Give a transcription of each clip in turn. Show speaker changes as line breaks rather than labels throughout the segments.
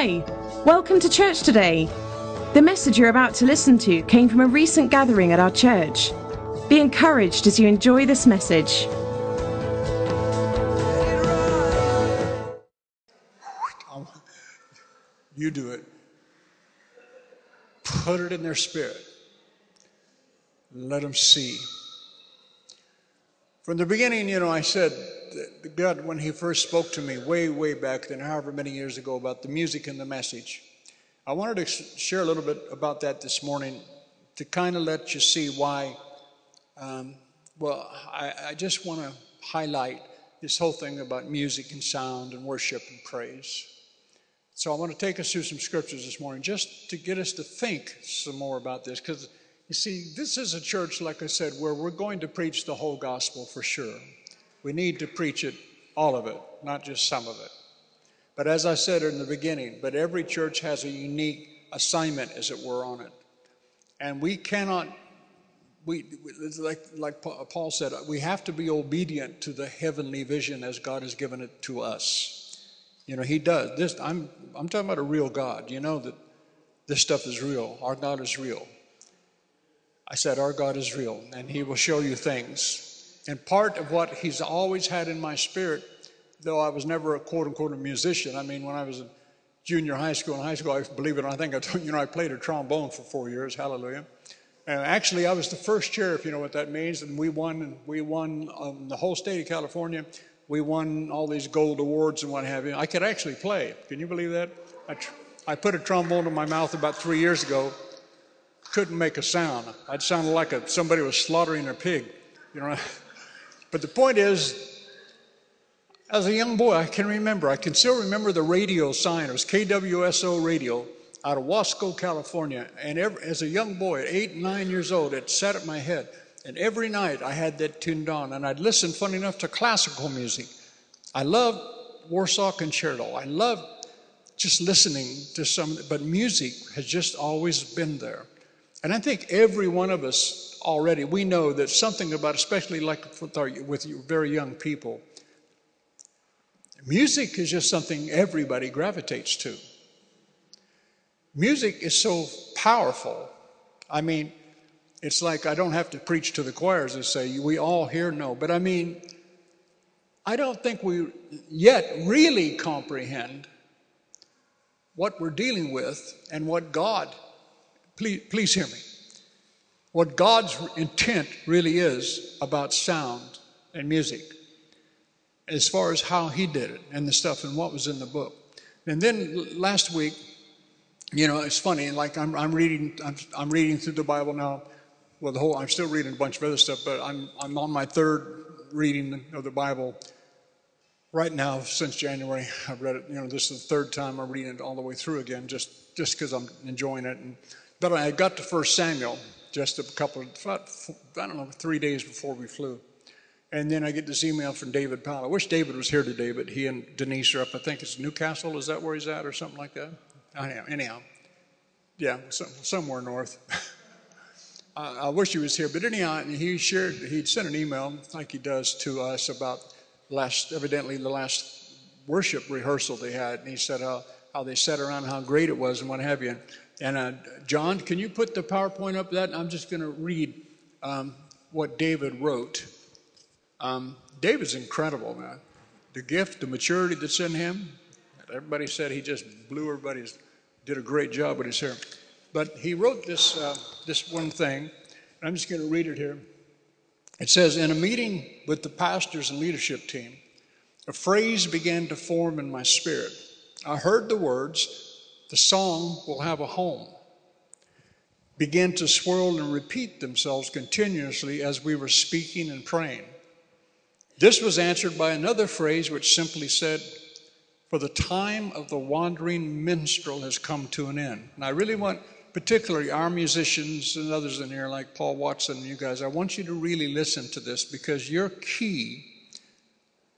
Hi, welcome to church today. The message you're about to listen to came from a recent gathering at our church. Be encouraged as you enjoy this message.
You do it. Put it in their spirit. Let them see. From the beginning, you know, I said God, when He first spoke to me way, way back then, however many years ago, about the music and the message, I wanted to share a little bit about that this morning to kind of let you see why. Um, well, I, I just want to highlight this whole thing about music and sound and worship and praise. So I want to take us through some scriptures this morning just to get us to think some more about this because you see, this is a church, like I said, where we're going to preach the whole gospel for sure. We need to preach it, all of it, not just some of it. But as I said in the beginning, but every church has a unique assignment, as it were, on it. And we cannot, we, like, like Paul said, we have to be obedient to the heavenly vision as God has given it to us. You know, He does. This, I'm, I'm talking about a real God. You know that this stuff is real. Our God is real. I said, Our God is real, and He will show you things. And part of what He's always had in my spirit, though I was never a quote unquote a musician, I mean, when I was in junior high school and high school, I believe it I think I told you know, I played a trombone for four years, hallelujah. And actually, I was the first chair, if you know what that means, and we won, we won um, the whole state of California. We won all these gold awards and what have you. I could actually play. Can you believe that? I, tr- I put a trombone in my mouth about three years ago couldn't make a sound. I'd sound like a, somebody was slaughtering a pig, you know. But the point is, as a young boy, I can remember, I can still remember the radio sign. It was KWSO radio out of Wasco, California. And every, as a young boy, eight, nine years old, it sat at my head. And every night I had that tuned on. And I'd listen, funny enough, to classical music. I loved Warsaw Concerto. I loved just listening to some, but music has just always been there. And I think every one of us already, we know that something about, especially like with, our, with very young people, music is just something everybody gravitates to. Music is so powerful. I mean, it's like I don't have to preach to the choirs and say, we all here know. But I mean, I don't think we yet really comprehend what we're dealing with and what God Please, please hear me. What God's intent really is about sound and music, as far as how He did it and the stuff and what was in the book. And then last week, you know, it's funny. Like I'm, I'm reading, I'm, I'm reading through the Bible now. Well, the whole, I'm still reading a bunch of other stuff, but I'm, I'm on my third reading of the Bible right now since January. I've read it. You know, this is the third time I'm reading it all the way through again, just just because I'm enjoying it. And but I got to First Samuel just a couple of, I don't know, three days before we flew. And then I get this email from David Powell. I wish David was here today, but he and Denise are up, I think it's Newcastle. Is that where he's at or something like that? Anyhow, anyhow yeah, somewhere north. I wish he was here, but anyhow, he shared, he'd sent an email like he does to us about last, evidently the last worship rehearsal they had. And he said how, how they sat around, how great it was, and what have you. And uh, John, can you put the PowerPoint up that? I'm just going to read um, what David wrote. Um, David's incredible, man. The gift, the maturity that's in him. Everybody said he just blew everybody's, did a great job with his hair. But he wrote this, uh, this one thing. I'm just going to read it here. It says, In a meeting with the pastors and leadership team, a phrase began to form in my spirit. I heard the words, the song will have a home, begin to swirl and repeat themselves continuously as we were speaking and praying. This was answered by another phrase which simply said, For the time of the wandering minstrel has come to an end. And I really want, particularly our musicians and others in here, like Paul Watson and you guys, I want you to really listen to this because your key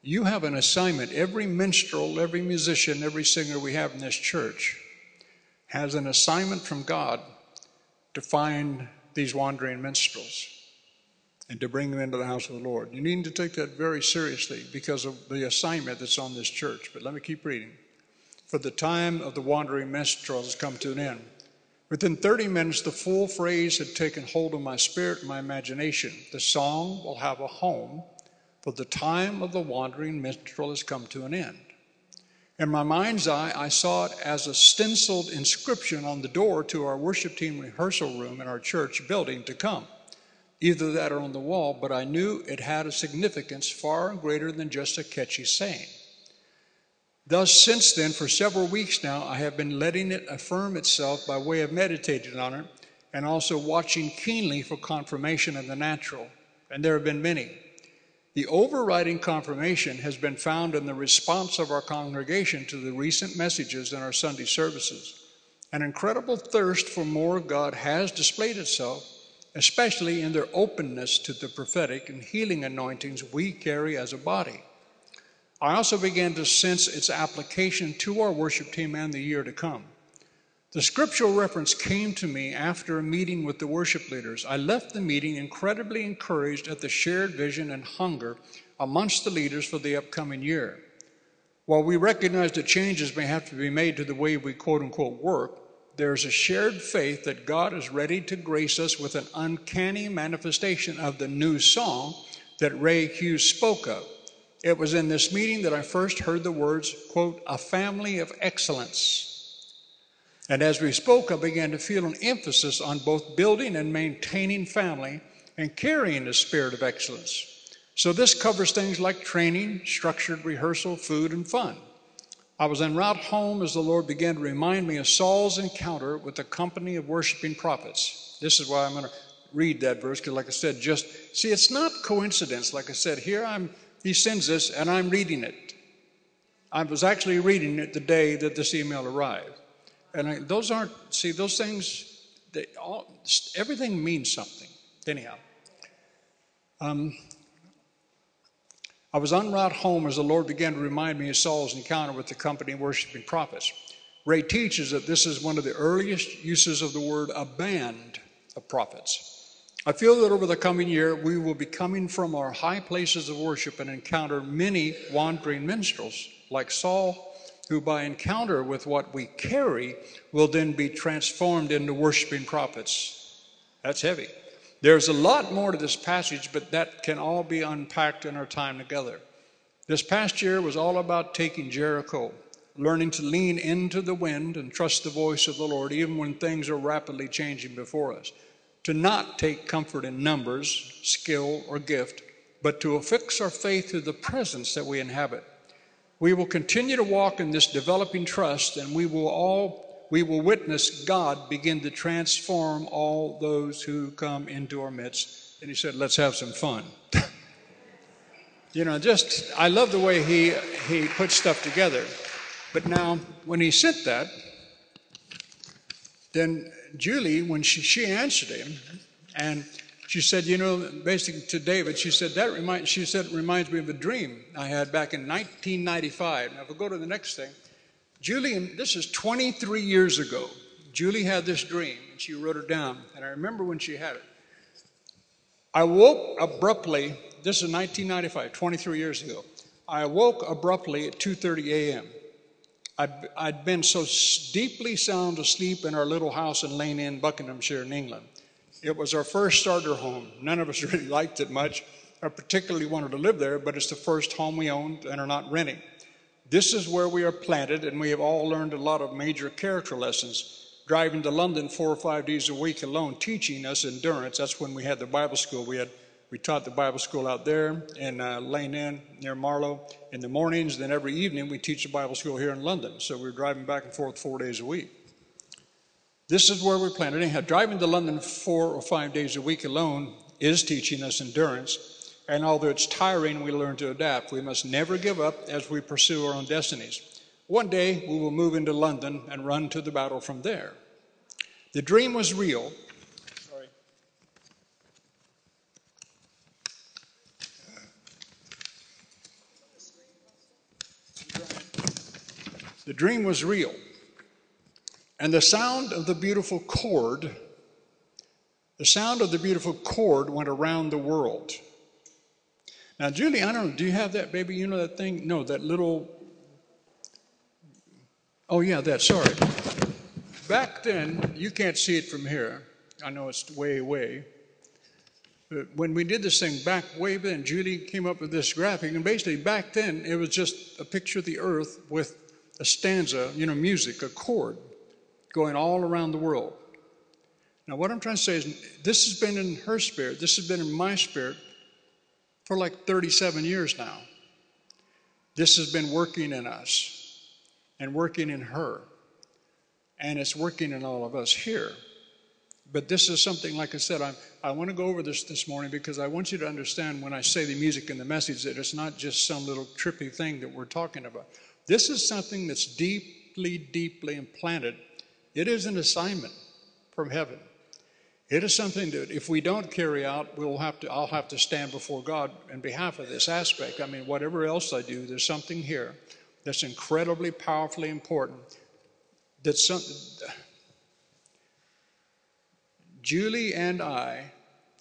you have an assignment. Every minstrel, every musician, every singer we have in this church has an assignment from God to find these wandering minstrels and to bring them into the house of the Lord. You need to take that very seriously because of the assignment that's on this church. But let me keep reading. for the time of the wandering minstrels has come to an end. Within 30 minutes, the full phrase had taken hold of my spirit and my imagination. The song will have a home, for the time of the wandering minstrel has come to an end. In my mind's eye, I saw it as a stenciled inscription on the door to our worship team rehearsal room in our church building to come. Either that or on the wall, but I knew it had a significance far greater than just a catchy saying. Thus, since then, for several weeks now, I have been letting it affirm itself by way of meditating on it and also watching keenly for confirmation in the natural. And there have been many. The overriding confirmation has been found in the response of our congregation to the recent messages in our Sunday services. An incredible thirst for more of God has displayed itself, especially in their openness to the prophetic and healing anointings we carry as a body. I also began to sense its application to our worship team and the year to come. The scriptural reference came to me after a meeting with the worship leaders. I left the meeting incredibly encouraged at the shared vision and hunger amongst the leaders for the upcoming year. While we recognize that changes may have to be made to the way we quote unquote work, there is a shared faith that God is ready to grace us with an uncanny manifestation of the new song that Ray Hughes spoke of. It was in this meeting that I first heard the words, quote, a family of excellence. And as we spoke, I began to feel an emphasis on both building and maintaining family and carrying the spirit of excellence. So this covers things like training, structured rehearsal, food, and fun. I was en route home as the Lord began to remind me of Saul's encounter with the company of worshiping prophets. This is why I'm going to read that verse, because, like I said, just see, it's not coincidence. Like I said, here I'm he sends this, and I'm reading it. I was actually reading it the day that this email arrived. And I, those aren't, see, those things, they all, everything means something. Anyhow, um, I was en route home as the Lord began to remind me of Saul's encounter with the company worshiping prophets. Ray teaches that this is one of the earliest uses of the word a band of prophets. I feel that over the coming year, we will be coming from our high places of worship and encounter many wandering minstrels like Saul, who by encounter with what we carry will then be transformed into worshiping prophets. That's heavy. There's a lot more to this passage, but that can all be unpacked in our time together. This past year was all about taking Jericho, learning to lean into the wind and trust the voice of the Lord, even when things are rapidly changing before us to not take comfort in numbers, skill, or gift, but to affix our faith to the presence that we inhabit. We will continue to walk in this developing trust, and we will all we will witness God begin to transform all those who come into our midst. And he said, Let's have some fun. you know, just I love the way he he puts stuff together. But now when he sent that, then Julie, when she, she answered him, and she said, you know, basically to David, she said, that reminds, she said, it reminds me of a dream I had back in 1995. Now, if we go to the next thing, Julie, this is 23 years ago. Julie had this dream, and she wrote it down. And I remember when she had it. I woke abruptly, this is 1995, 23 years ago. I awoke abruptly at 2:30 a.m. I'd, I'd been so deeply sound asleep in our little house in Lane End, Buckinghamshire, in England. It was our first starter home. None of us really liked it much or particularly wanted to live there, but it's the first home we owned and are not renting. This is where we are planted, and we have all learned a lot of major character lessons. Driving to London four or five days a week alone, teaching us endurance. That's when we had the Bible school. We had we taught the Bible school out there in uh, Lane End near Marlow in the mornings. Then every evening we teach the Bible school here in London. So we are driving back and forth four days a week. This is where we're planted. Anyhow, driving to London four or five days a week alone is teaching us endurance. And although it's tiring, we learn to adapt. We must never give up as we pursue our own destinies. One day we will move into London and run to the battle from there. The dream was real, Sorry. The dream was real. And the sound of the beautiful chord, the sound of the beautiful chord went around the world. Now, Julie, I don't know, do you have that, baby? You know that thing? No, that little, Oh, yeah, that, sorry. Back then, you can't see it from here. I know it's way away. But when we did this thing back way then, Julie came up with this graphic, and basically back then it was just a picture of the earth with a stanza, you know, music, a chord going all around the world. Now, what I'm trying to say is this has been in her spirit, this has been in my spirit for like 37 years now. This has been working in us and working in her, and it's working in all of us here. But this is something, like I said, I'm, I want to go over this this morning because I want you to understand when I say the music and the message that it's not just some little trippy thing that we're talking about. This is something that's deeply, deeply implanted. It is an assignment from heaven. It is something that if we don't carry out, we'll have to, I'll have to stand before God in behalf of this aspect. I mean, whatever else I do, there's something here that's incredibly powerfully important. That's something Julie and I,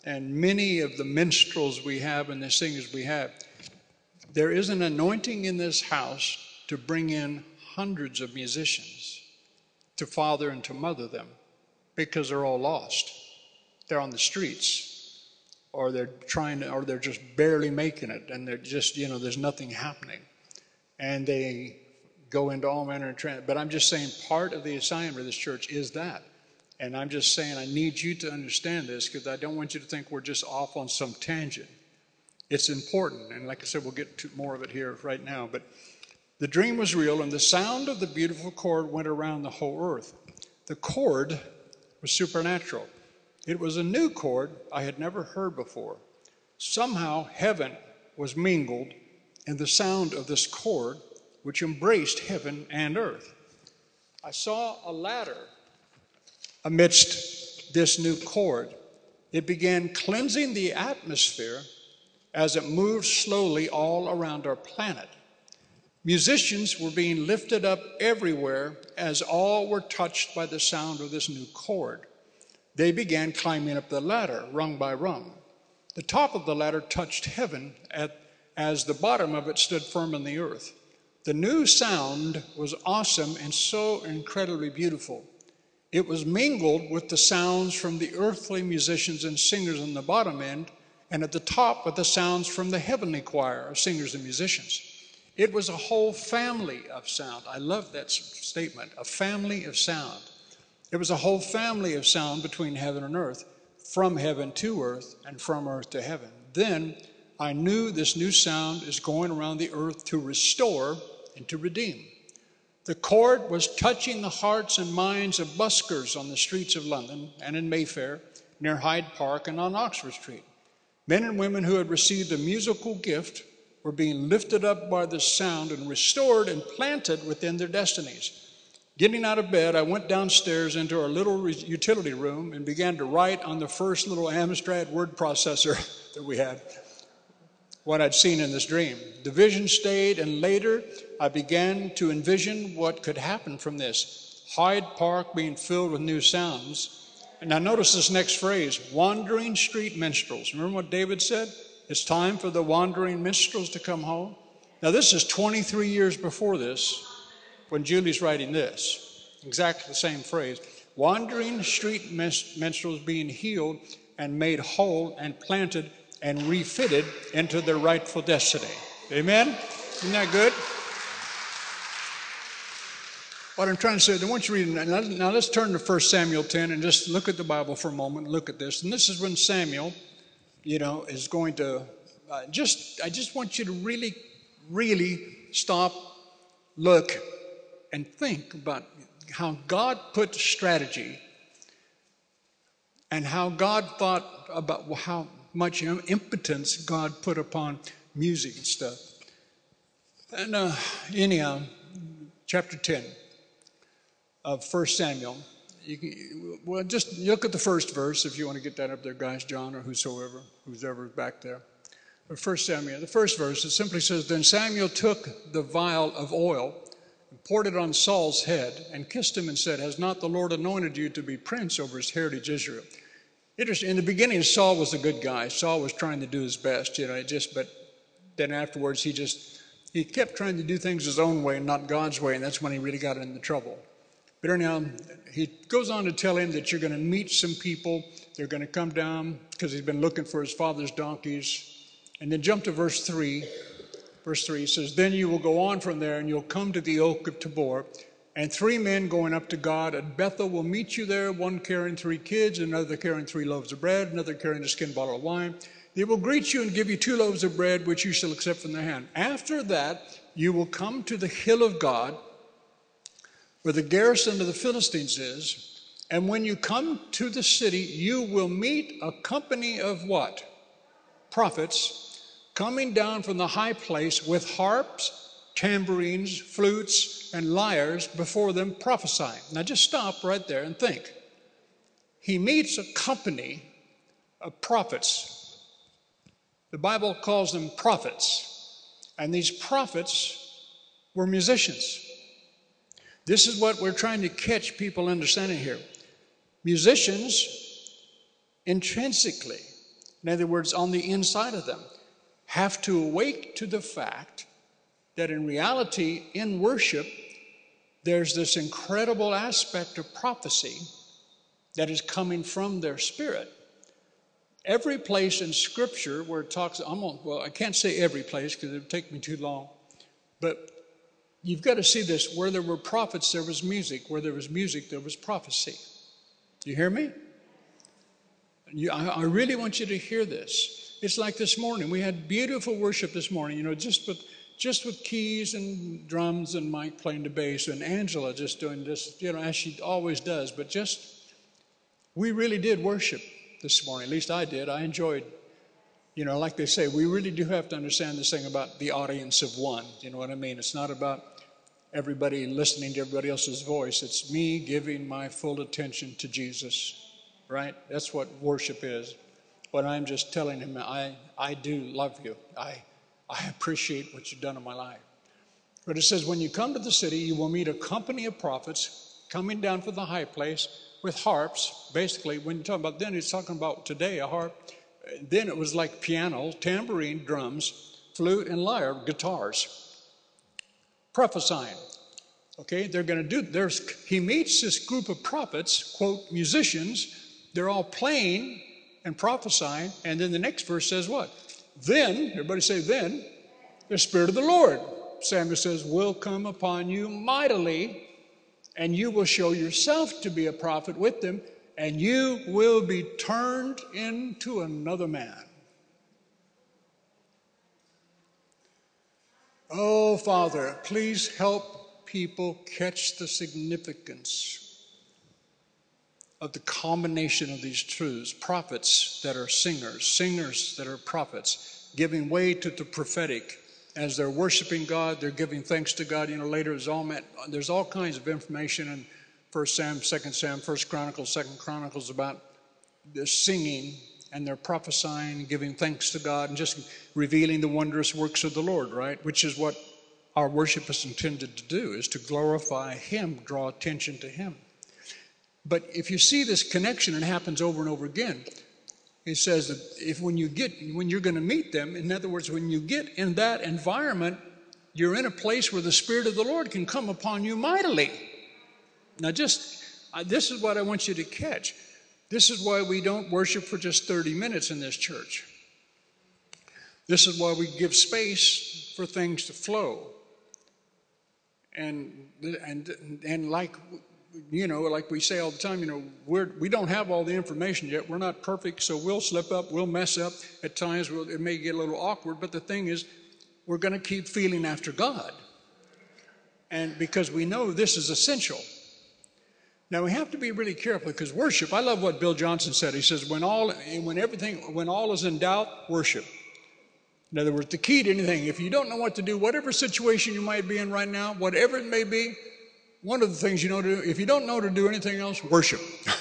and many of the minstrels we have and the singers we have, there is an anointing in this house to bring in hundreds of musicians to father and to mother them because they're all lost. They're on the streets or they're trying to, or they're just barely making it and they're just, you know, there's nothing happening. And they go into all manner of trend. But I'm just saying part of the assignment of this church is that and I'm just saying, I need you to understand this because I don't want you to think we're just off on some tangent. It's important. And like I said, we'll get to more of it here right now. But the dream was real, and the sound of the beautiful chord went around the whole earth. The chord was supernatural. It was a new chord I had never heard before. Somehow, heaven was mingled in the sound of this chord, which embraced heaven and earth. I saw a ladder amidst this new chord. It began cleansing the atmosphere as it moved slowly all around our planet. Musicians were being lifted up everywhere as all were touched by the sound of this new chord. They began climbing up the ladder, rung by rung. The top of the ladder touched heaven at, as the bottom of it stood firm in the earth. The new sound was awesome and so incredibly beautiful. It was mingled with the sounds from the earthly musicians and singers on the bottom end, and at the top with the sounds from the heavenly choir of singers and musicians. It was a whole family of sound. I love that statement a family of sound. It was a whole family of sound between heaven and earth, from heaven to earth, and from earth to heaven. Then I knew this new sound is going around the earth to restore and to redeem. The chord was touching the hearts and minds of buskers on the streets of London and in Mayfair, near Hyde Park, and on Oxford Street. Men and women who had received a musical gift were being lifted up by the sound and restored and planted within their destinies. Getting out of bed, I went downstairs into our little utility room and began to write on the first little Amstrad word processor that we had what I'd seen in this dream. The vision stayed, and later I began to envision what could happen from this. Hyde Park being filled with new sounds. And now notice this next phrase wandering street minstrels. Remember what David said? It's time for the wandering minstrels to come home. Now, this is 23 years before this when Julie's writing this. Exactly the same phrase. Wandering street minstrels being healed and made whole and planted and refitted into their rightful destiny. Amen? Isn't that good? What I'm trying to say, I want you to read, now let's turn to 1 Samuel 10 and just look at the Bible for a moment, look at this. And this is when Samuel, you know, is going to uh, just, I just want you to really, really stop, look, and think about how God put strategy and how God thought about how much impotence God put upon music and stuff. And uh, anyhow, chapter 10 of 1 Samuel. You can, well, just look at the first verse if you want to get that up there, guys, John or whosoever, who's ever back there. But First Samuel, the first verse, it simply says, Then Samuel took the vial of oil and poured it on Saul's head and kissed him and said, Has not the Lord anointed you to be prince over his heritage Israel? Interesting. In the beginning, Saul was a good guy. Saul was trying to do his best, you know. Just, but then afterwards, he just he kept trying to do things his own way and not God's way, and that's when he really got into trouble. But anyhow, he goes on to tell him that you're going to meet some people. They're going to come down because he's been looking for his father's donkeys. And then jump to verse 3. Verse 3 says, Then you will go on from there and you'll come to the oak of Tabor. And three men going up to God at Bethel will meet you there, one carrying three kids, another carrying three loaves of bread, another carrying a skin bottle of wine. They will greet you and give you two loaves of bread, which you shall accept from their hand. After that, you will come to the hill of God, where the garrison of the Philistines is. And when you come to the city, you will meet a company of what? Prophets coming down from the high place with harps, tambourines, flutes, and lyres before them prophesying. Now just stop right there and think. He meets a company of prophets the Bible calls them prophets, and these prophets were musicians. This is what we're trying to catch people understanding here. Musicians, intrinsically, in other words, on the inside of them, have to awake to the fact that in reality, in worship, there's this incredible aspect of prophecy that is coming from their spirit. Every place in Scripture where it talks, I'm on, well, I can't say every place because it would take me too long, but you've got to see this. Where there were prophets, there was music. Where there was music, there was prophecy. You hear me? You, I, I really want you to hear this. It's like this morning. We had beautiful worship this morning, you know, just with just with keys and drums and Mike playing the bass and Angela just doing this, you know, as she always does. But just, we really did worship this morning. At least I did. I enjoyed, you know, like they say, we really do have to understand this thing about the audience of one. You know what I mean? It's not about everybody listening to everybody else's voice, it's me giving my full attention to Jesus, right? That's what worship is. But I'm just telling him, I, I do love you. I, I appreciate what you've done in my life. But it says, when you come to the city, you will meet a company of prophets coming down from the high place with harps. Basically, when you talk about then, he's talking about today a harp. Then it was like piano, tambourine, drums, flute, and lyre, guitars. Prophesying. Okay, they're going to do. There's he meets this group of prophets, quote musicians. They're all playing and prophesying, and then the next verse says what? Then everybody say then, the Spirit of the Lord. Samuel says will come upon you mightily and you will show yourself to be a prophet with them, and you will be turned into another man. Oh, Father, please help people catch the significance of the combination of these truths prophets that are singers, singers that are prophets, giving way to the prophetic as they're worshiping God, they're giving thanks to God. You know, later all there's all kinds of information in First Sam, Second Sam, First Chronicles, Second Chronicles about the singing and they're prophesying, giving thanks to God, and just revealing the wondrous works of the Lord, right? Which is what our worship is intended to do, is to glorify Him, draw attention to Him. But if you see this connection, it happens over and over again. He says that if when you get when you're going to meet them, in other words, when you get in that environment, you're in a place where the Spirit of the Lord can come upon you mightily. Now, just uh, this is what I want you to catch. This is why we don't worship for just 30 minutes in this church. This is why we give space for things to flow. And, and, and like you know, like we say all the time, you know, we're, we don't have all the information yet. We're not perfect, so we'll slip up, we'll mess up. At times, we'll, it may get a little awkward, but the thing is, we're going to keep feeling after God. And because we know this is essential. Now we have to be really careful because worship, I love what Bill Johnson said. He says, when all when everything when all is in doubt, worship. In other words, the key to anything, if you don't know what to do, whatever situation you might be in right now, whatever it may be, one of the things you know to do, if you don't know to do anything else, worship.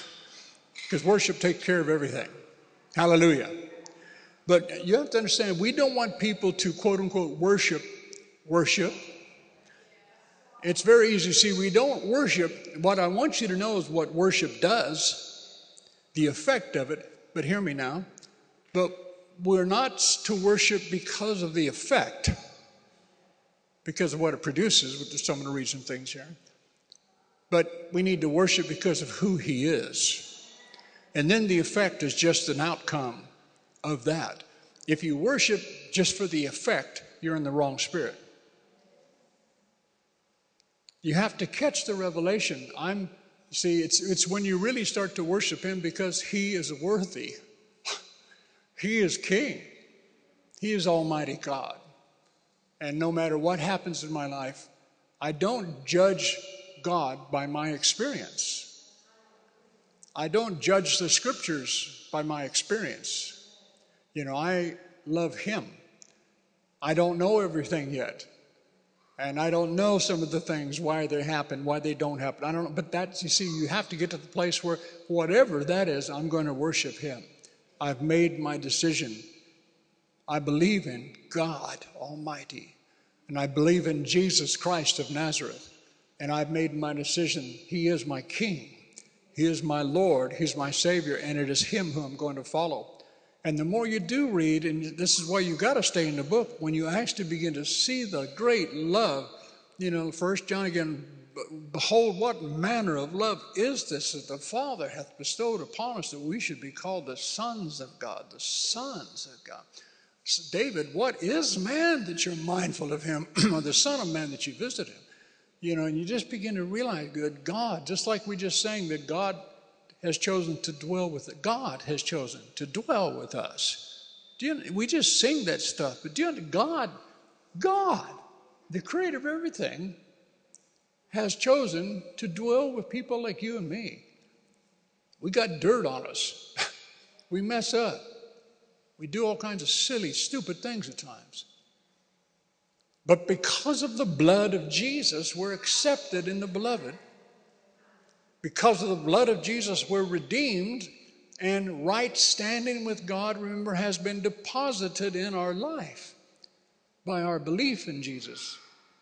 Because worship takes care of everything. Hallelujah. But you have to understand, we don't want people to quote unquote worship, worship. It's very easy. to See, we don't worship. What I want you to know is what worship does, the effect of it. But hear me now. But we're not to worship because of the effect. because of what it produces. With some of the reason things here. But we need to worship because of who He is. And then the effect is just an outcome of that. If you worship just for the effect, you're in the wrong spirit. You have to catch the revelation. I'm see, it's it's when you really start to worship him because he is worthy. he is king. He is Almighty God. And no matter what happens in my life, I don't judge God by my experience. I don't judge the scriptures by my experience. You know, I love Him. I don't know everything yet. And I don't know some of the things, why they happen, why they don't happen. I don't know. But that's, you see, you have to get to the place where whatever that is, I'm going to worship Him. I've made my decision. I believe in God Almighty. And I believe in Jesus Christ of Nazareth. And I've made my decision. He is my King. He is my Lord. He's my Savior. And it is Him who I'm going to follow. And the more you do read, and this is why you got to stay in the book, when you actually begin to see the great love, you know, First John again, behold, what manner of love is this that the Father hath bestowed upon us that we should be called the sons of God, the sons of God. So David, what is man that you're mindful of him, or the Son of Man that you visit him? You know, and you just begin to realize, good God, just like we just sang that God has chosen to dwell with it. God has chosen to dwell with us. You, we just sing that stuff, but do you God, God, the creator of everything, has chosen to dwell with people like you and me. We got dirt on us. we mess up. We do all kinds of silly, stupid things at times. But because of the blood of Jesus, we're accepted in the beloved. Because of the blood of Jesus, we're redeemed, and right standing with God, remember, has been deposited in our life by our belief in Jesus.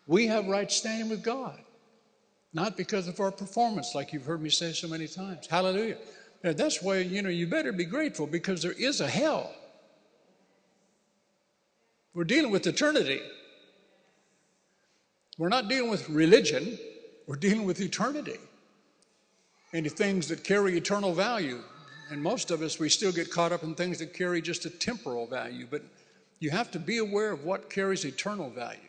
We have right standing with God, not because of our performance, like you've heard me say so many times. Hallelujah. And that's why, you know, you better be grateful because there is a hell. We're dealing with eternity. We're not dealing with religion, we're dealing with eternity into things that carry eternal value. And most of us, we still get caught up in things that carry just a temporal value, but you have to be aware of what carries eternal value.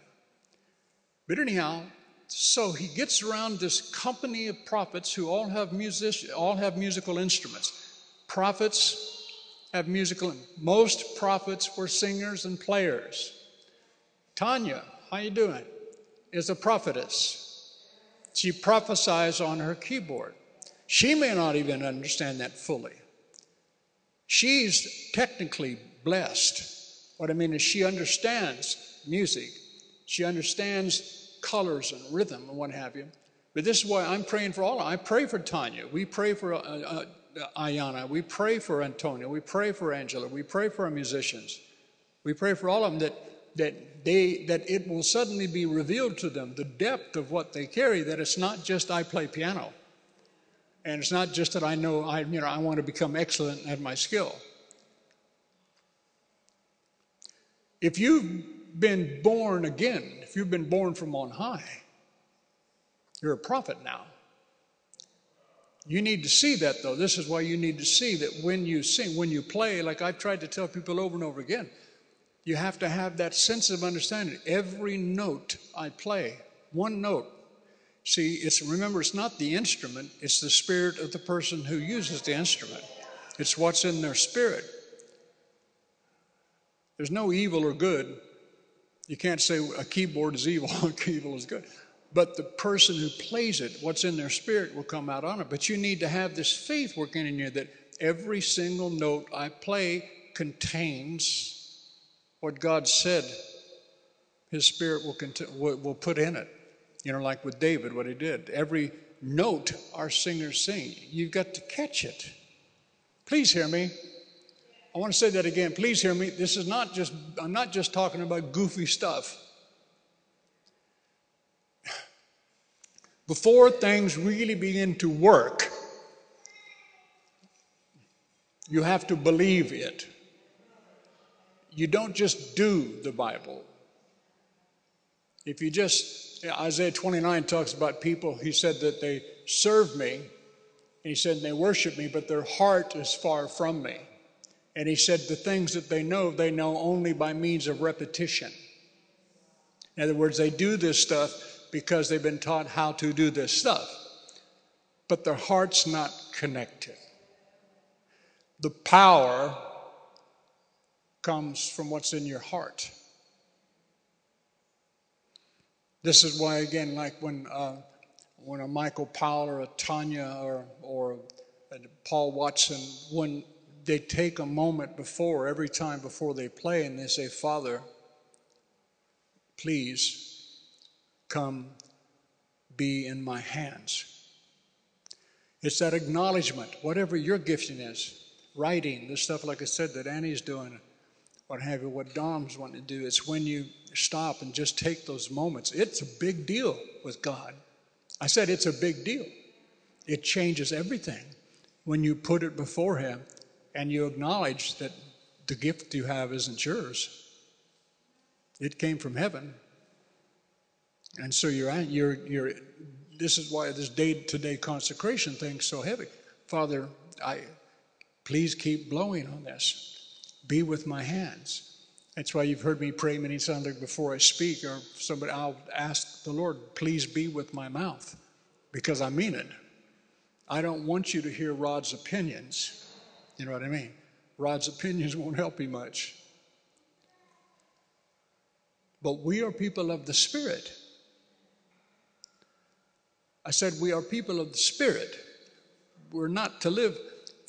But anyhow, so he gets around this company of prophets who all have music, all have musical instruments. Prophets have musical. Most prophets were singers and players. Tanya, how you doing? Is a prophetess. She prophesies on her keyboard. She may not even understand that fully. She's technically blessed. What I mean is, she understands music, she understands colors and rhythm and what have you. But this is why I'm praying for all. I pray for Tanya. We pray for uh, uh, Ayana. We pray for Antonio. We pray for Angela. We pray for our musicians. We pray for all of them that that they that it will suddenly be revealed to them the depth of what they carry. That it's not just I play piano. And it's not just that I know I, you know, I want to become excellent at my skill. If you've been born again, if you've been born from on high, you're a prophet now. You need to see that, though. This is why you need to see that when you sing, when you play, like I've tried to tell people over and over again, you have to have that sense of understanding. Every note I play, one note, See, it's remember, it's not the instrument, it's the spirit of the person who uses the instrument. It's what's in their spirit. There's no evil or good. You can't say a keyboard is evil, a keyboard is good. But the person who plays it, what's in their spirit will come out on it. But you need to have this faith working in you that every single note I play contains what God said His Spirit will, cont- will put in it. You know, like with David, what he did. Every note our singers sing, you've got to catch it. Please hear me. I want to say that again. Please hear me. This is not just, I'm not just talking about goofy stuff. Before things really begin to work, you have to believe it. You don't just do the Bible, If you just, Isaiah 29 talks about people, he said that they serve me, and he said they worship me, but their heart is far from me. And he said the things that they know, they know only by means of repetition. In other words, they do this stuff because they've been taught how to do this stuff, but their heart's not connected. The power comes from what's in your heart. This is why, again, like when uh, when a Michael Powell or a Tanya or or a Paul Watson, when they take a moment before every time before they play and they say, "Father, please come be in my hands." It's that acknowledgement, whatever your gifting is, writing, the stuff like I said that Annie's doing, what have you, what Dom's wanting to do. It's when you stop and just take those moments. It's a big deal with God. I said it's a big deal. It changes everything when you put it before Him and you acknowledge that the gift you have isn't yours. It came from heaven. And so you're, you're, you're this is why this day to day consecration thing's so heavy. Father, I please keep blowing on this. Be with my hands. That's why you've heard me pray many times like before I speak, or somebody I'll ask the Lord, please be with my mouth, because I mean it. I don't want you to hear Rod's opinions. You know what I mean? Rod's opinions won't help you much. But we are people of the Spirit. I said we are people of the Spirit. We're not to live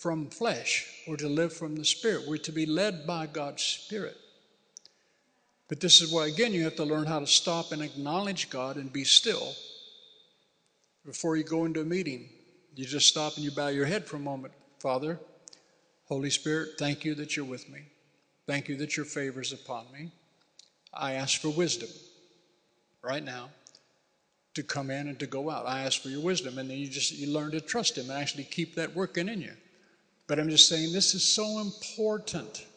from flesh, we're to live from the Spirit. We're to be led by God's Spirit. But this is why, again, you have to learn how to stop and acknowledge God and be still before you go into a meeting. You just stop and you bow your head for a moment. Father, Holy Spirit, thank you that you're with me. Thank you that your favor is upon me. I ask for wisdom right now to come in and to go out. I ask for your wisdom, and then you just you learn to trust Him and actually keep that working in you. But I'm just saying this is so important.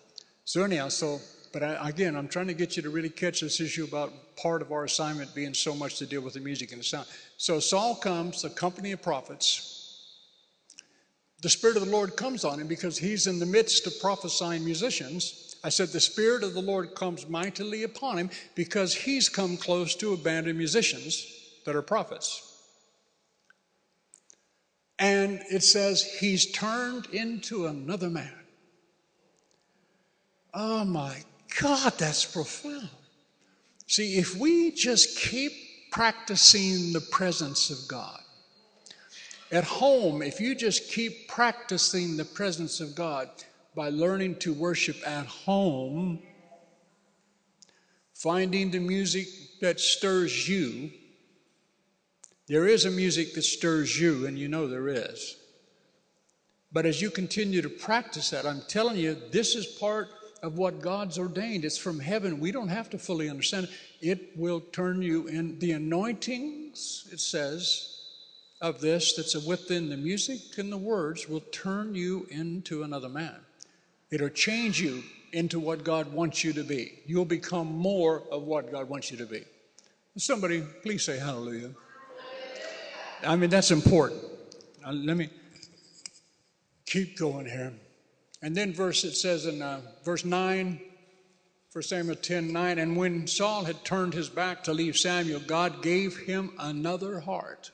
So anyhow, so but I, again, I'm trying to get you to really catch this issue about part of our assignment being so much to deal with the music and the sound. So Saul comes, the company of prophets. The Spirit of the Lord comes on him because he's in the midst of prophesying musicians. I said, The Spirit of the Lord comes mightily upon him because he's come close to a band of musicians that are prophets. And it says, He's turned into another man. Oh my God, that's profound. See, if we just keep practicing the presence of God, at home, if you just keep practicing the presence of God by learning to worship at home, finding the music that stirs you, there is a music that stirs you, and you know there is. But as you continue to practice that, I'm telling you, this is part of what God's ordained. It's from heaven. We don't have to fully understand it. Will turn you in. The anointings, it says, of this that's within the music and the words will turn you into another man. It'll change you into what God wants you to be. You'll become more of what God wants you to be. Somebody, please say hallelujah. I mean, that's important. Now, let me keep going here. And then verse it says in uh, verse 9, 1 Samuel 10 9, and when Saul had turned his back to leave Samuel, God gave him another heart.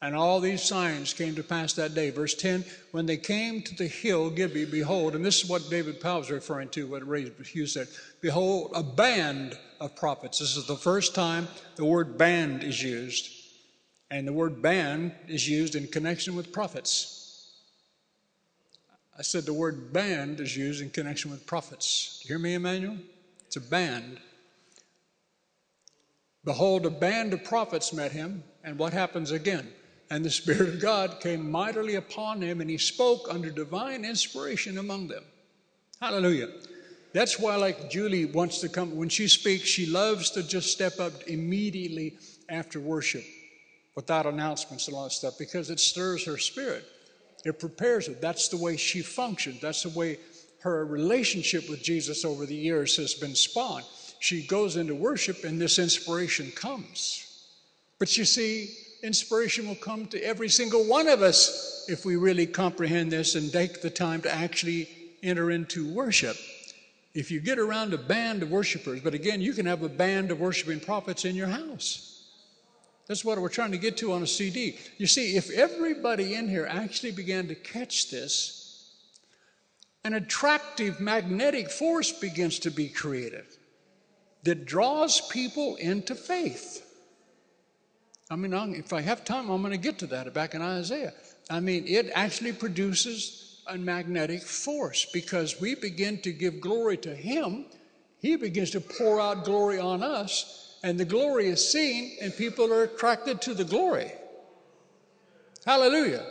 And all these signs came to pass that day. Verse 10 When they came to the hill Gibeah, behold, and this is what David Powell was referring to, what Ray Hughes said Behold, a band of prophets. This is the first time the word band is used. And the word band is used in connection with prophets. I said the word band is used in connection with prophets. Do You hear me, Emmanuel? It's a band. Behold, a band of prophets met him, and what happens again? And the Spirit of God came mightily upon him, and he spoke under divine inspiration among them. Hallelujah. That's why, like Julie wants to come, when she speaks, she loves to just step up immediately after worship without announcements and all that stuff because it stirs her spirit. It prepares her. That's the way she functions. That's the way her relationship with Jesus over the years has been spawned. she goes into worship and this inspiration comes. But you see, inspiration will come to every single one of us if we really comprehend this and take the time to actually enter into worship. If you get around a band of worshipers, but again, you can have a band of worshiping prophets in your house. That's what we're trying to get to on a CD. You see, if everybody in here actually began to catch this, an attractive magnetic force begins to be created that draws people into faith. I mean, if I have time, I'm going to get to that back in Isaiah. I mean, it actually produces a magnetic force because we begin to give glory to Him. He begins to pour out glory on us, and the glory is seen, and people are attracted to the glory. Hallelujah.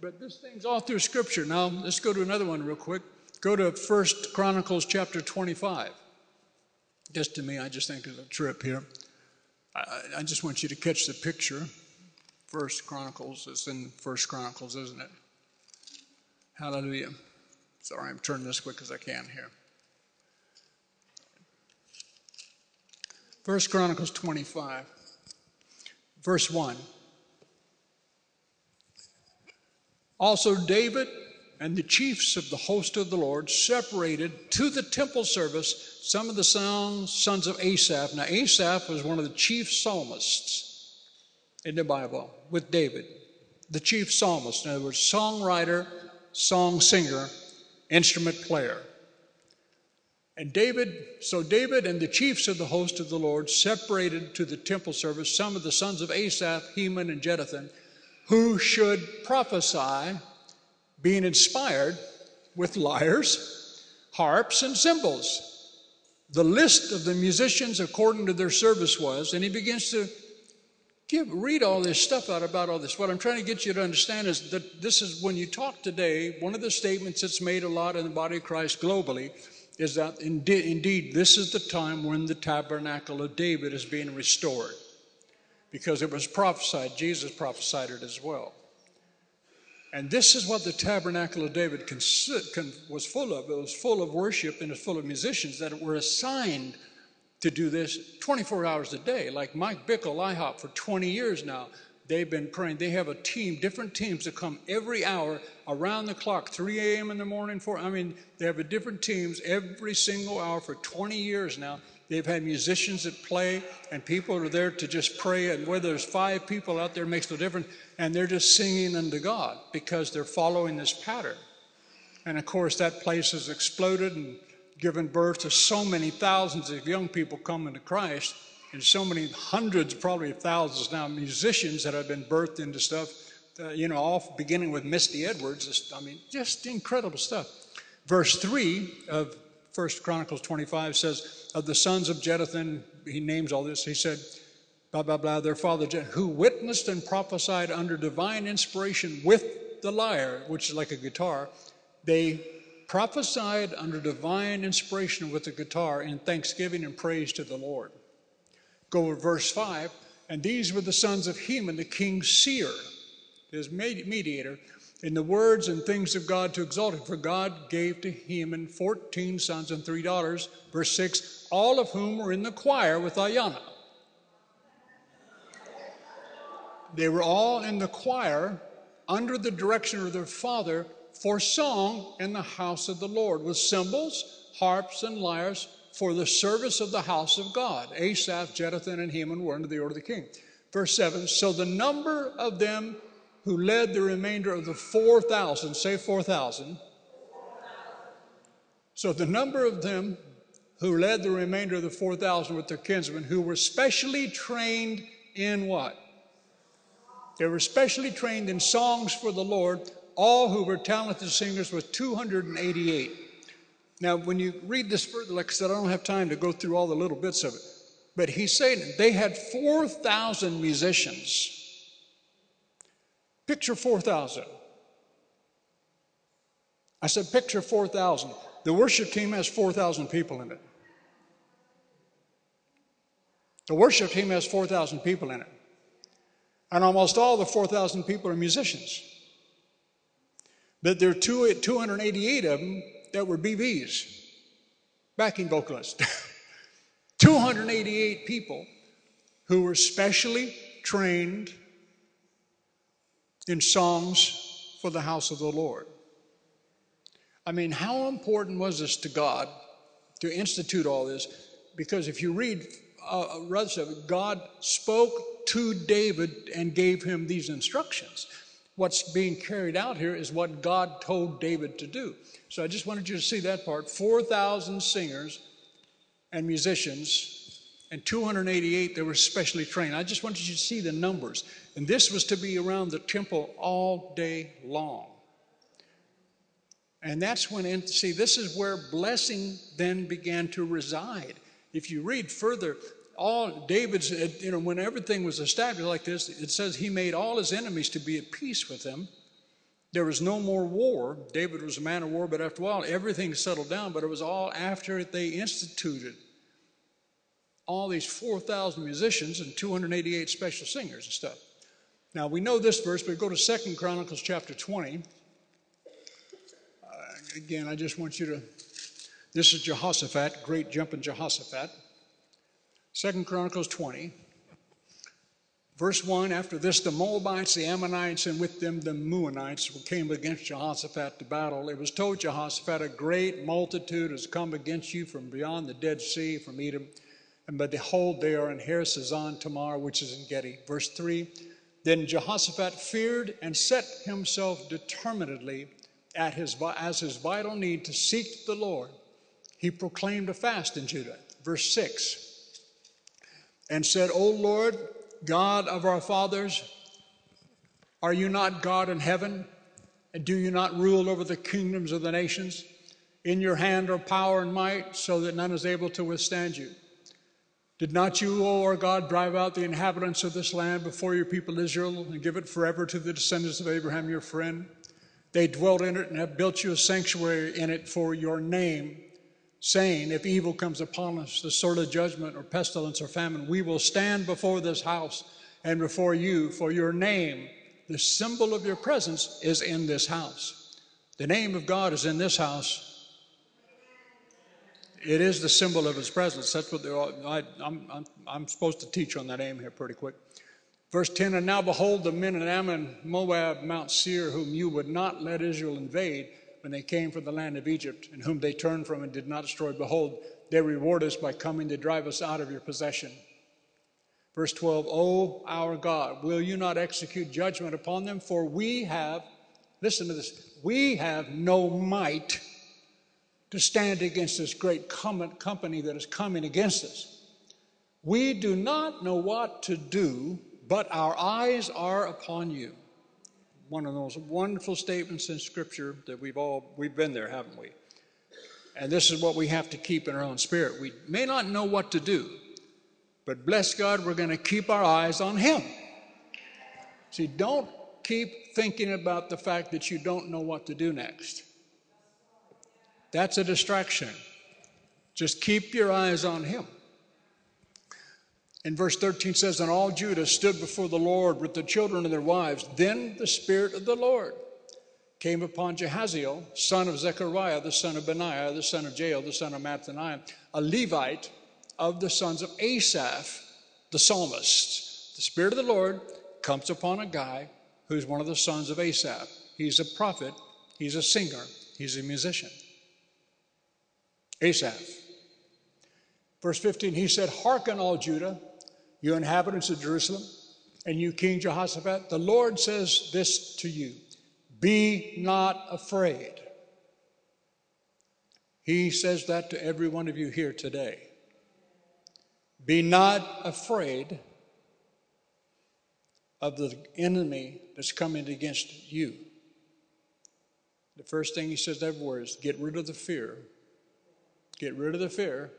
But this thing's all through Scripture. Now, let's go to another one real quick. Go to First Chronicles chapter 25. Just to me, I just think it's a trip here. I, I just want you to catch the picture. First Chronicles is in First Chronicles, isn't it? Hallelujah. Sorry, I'm turning this quick as I can here. First Chronicles 25, verse 1. Also, David and the chiefs of the host of the Lord separated to the temple service some of the sons, sons of Asaph. Now, Asaph was one of the chief psalmists in the Bible with David, the chief psalmist. In other words, songwriter, song singer, instrument player. And David, so David and the chiefs of the host of the Lord separated to the temple service some of the sons of Asaph, Heman, and Jeduthun, who should prophesy, being inspired with lyres, harps, and cymbals the list of the musicians according to their service was, and he begins to give read all this stuff out about all this. What I'm trying to get you to understand is that this is when you talk today, one of the statements that's made a lot in the body of Christ globally is that indeed, indeed this is the time when the tabernacle of David is being restored. Because it was prophesied, Jesus prophesied it as well. And this is what the tabernacle of David was full of. It was full of worship and it was full of musicians that were assigned to do this 24 hours a day. Like Mike Bickle, IHOP, for 20 years now, they've been praying. They have a team, different teams that come every hour around the clock, 3 a.m. in the morning. For I mean, they have a different teams every single hour for 20 years now. They've had musicians that play, and people are there to just pray. And whether there's five people out there makes no difference and they're just singing unto God because they're following this pattern. And of course, that place has exploded and given birth to so many thousands of young people coming to Christ, and so many hundreds, probably thousands now, musicians that have been birthed into stuff. Uh, you know, all beginning with Misty Edwards. I mean, just incredible stuff. Verse three of First Chronicles 25 says, "Of the sons of Jeduthun," he names all this. He said, blah, blah, blah, their father, who witnessed and prophesied under divine inspiration with the lyre, which is like a guitar. They prophesied under divine inspiration with the guitar in thanksgiving and praise to the Lord. Go to verse 5. And these were the sons of Heman, the king's seer, his mediator, in the words and things of God to exalt him. For God gave to Heman 14 sons and three daughters. Verse 6 All of whom were in the choir with Ayana. They were all in the choir under the direction of their father for song in the house of the Lord with cymbals, harps, and lyres for the service of the house of God. Asaph, Jeduthun, and Heman were under the order of the king. Verse 7 So the number of them who led the remainder of the 4,000, say 4,000. So the number of them who led the remainder of the 4,000 with their kinsmen, who were specially trained in what? They were specially trained in songs for the Lord. All who were talented singers was 288. Now, when you read this further, like I said, I don't have time to go through all the little bits of it. But he's saying they had 4,000 musicians. Picture 4,000. I said, picture 4,000. The worship team has 4,000 people in it. The worship team has 4,000 people in it. And almost all the 4,000 people are musicians. But there are two, 288 of them that were BVs, backing vocalists. 288 people who were specially trained in songs for the house of the Lord. I mean, how important was this to God to institute all this? Because if you read uh, God spoke to David and gave him these instructions. What's being carried out here is what God told David to do. So I just wanted you to see that part. 4,000 singers and musicians, and 288 that were specially trained. I just wanted you to see the numbers. And this was to be around the temple all day long. And that's when, see, this is where blessing then began to reside. If you read further, all David's, you know, when everything was established like this, it says he made all his enemies to be at peace with him. There was no more war. David was a man of war, but after a while, everything settled down. But it was all after they instituted all these 4,000 musicians and 288 special singers and stuff. Now, we know this verse, but go to Second Chronicles chapter 20 uh, again, I just want you to, this is Jehoshaphat, great jumping Jehoshaphat. Second Chronicles 20. Verse 1 After this, the Moabites, the Ammonites, and with them the Meunites came against Jehoshaphat to battle. It was told Jehoshaphat, A great multitude has come against you from beyond the Dead Sea, from Edom. And behold, they are in Harazazon Tamar, which is En-gedi. Verse 3 Then Jehoshaphat feared and set himself determinedly at his, as his vital need to seek the Lord, he proclaimed a fast in Judah. Verse 6 and said, O Lord, God of our fathers, are you not God in heaven? And do you not rule over the kingdoms of the nations? In your hand are power and might, so that none is able to withstand you. Did not you, O our God, drive out the inhabitants of this land before your people Israel and give it forever to the descendants of Abraham your friend? They dwelt in it and have built you a sanctuary in it for your name, saying, If evil comes upon us, the sword of judgment or pestilence or famine, we will stand before this house and before you, for your name, the symbol of your presence, is in this house. The name of God is in this house. It is the symbol of his presence. That's what they're all, I, I'm, I'm, I'm supposed to teach on that aim here pretty quick. Verse 10 And now behold, the men of Ammon, Moab, Mount Seir, whom you would not let Israel invade when they came from the land of Egypt, and whom they turned from and did not destroy, behold, they reward us by coming to drive us out of your possession. Verse 12 O our God, will you not execute judgment upon them? For we have, listen to this, we have no might to stand against this great company that is coming against us. We do not know what to do but our eyes are upon you. One of those wonderful statements in Scripture that we've all, we've been there, haven't we? And this is what we have to keep in our own spirit. We may not know what to do, but bless God, we're going to keep our eyes on Him. See, don't keep thinking about the fact that you don't know what to do next. That's a distraction. Just keep your eyes on Him. And verse 13 says, And all Judah stood before the Lord with the children and their wives. Then the Spirit of the Lord came upon Jehaziel, son of Zechariah, the son of Benaiah, the son of Jael, the son of Mattaniah, a Levite of the sons of Asaph, the psalmist. The Spirit of the Lord comes upon a guy who's one of the sons of Asaph. He's a prophet, he's a singer, he's a musician. Asaph. Verse 15, he said, Hearken, all Judah you inhabitants of Jerusalem, and you, King Jehoshaphat, the Lord says this to you Be not afraid. He says that to every one of you here today. Be not afraid of the enemy that's coming against you. The first thing he says everywhere is get rid of the fear. Get rid of the fear.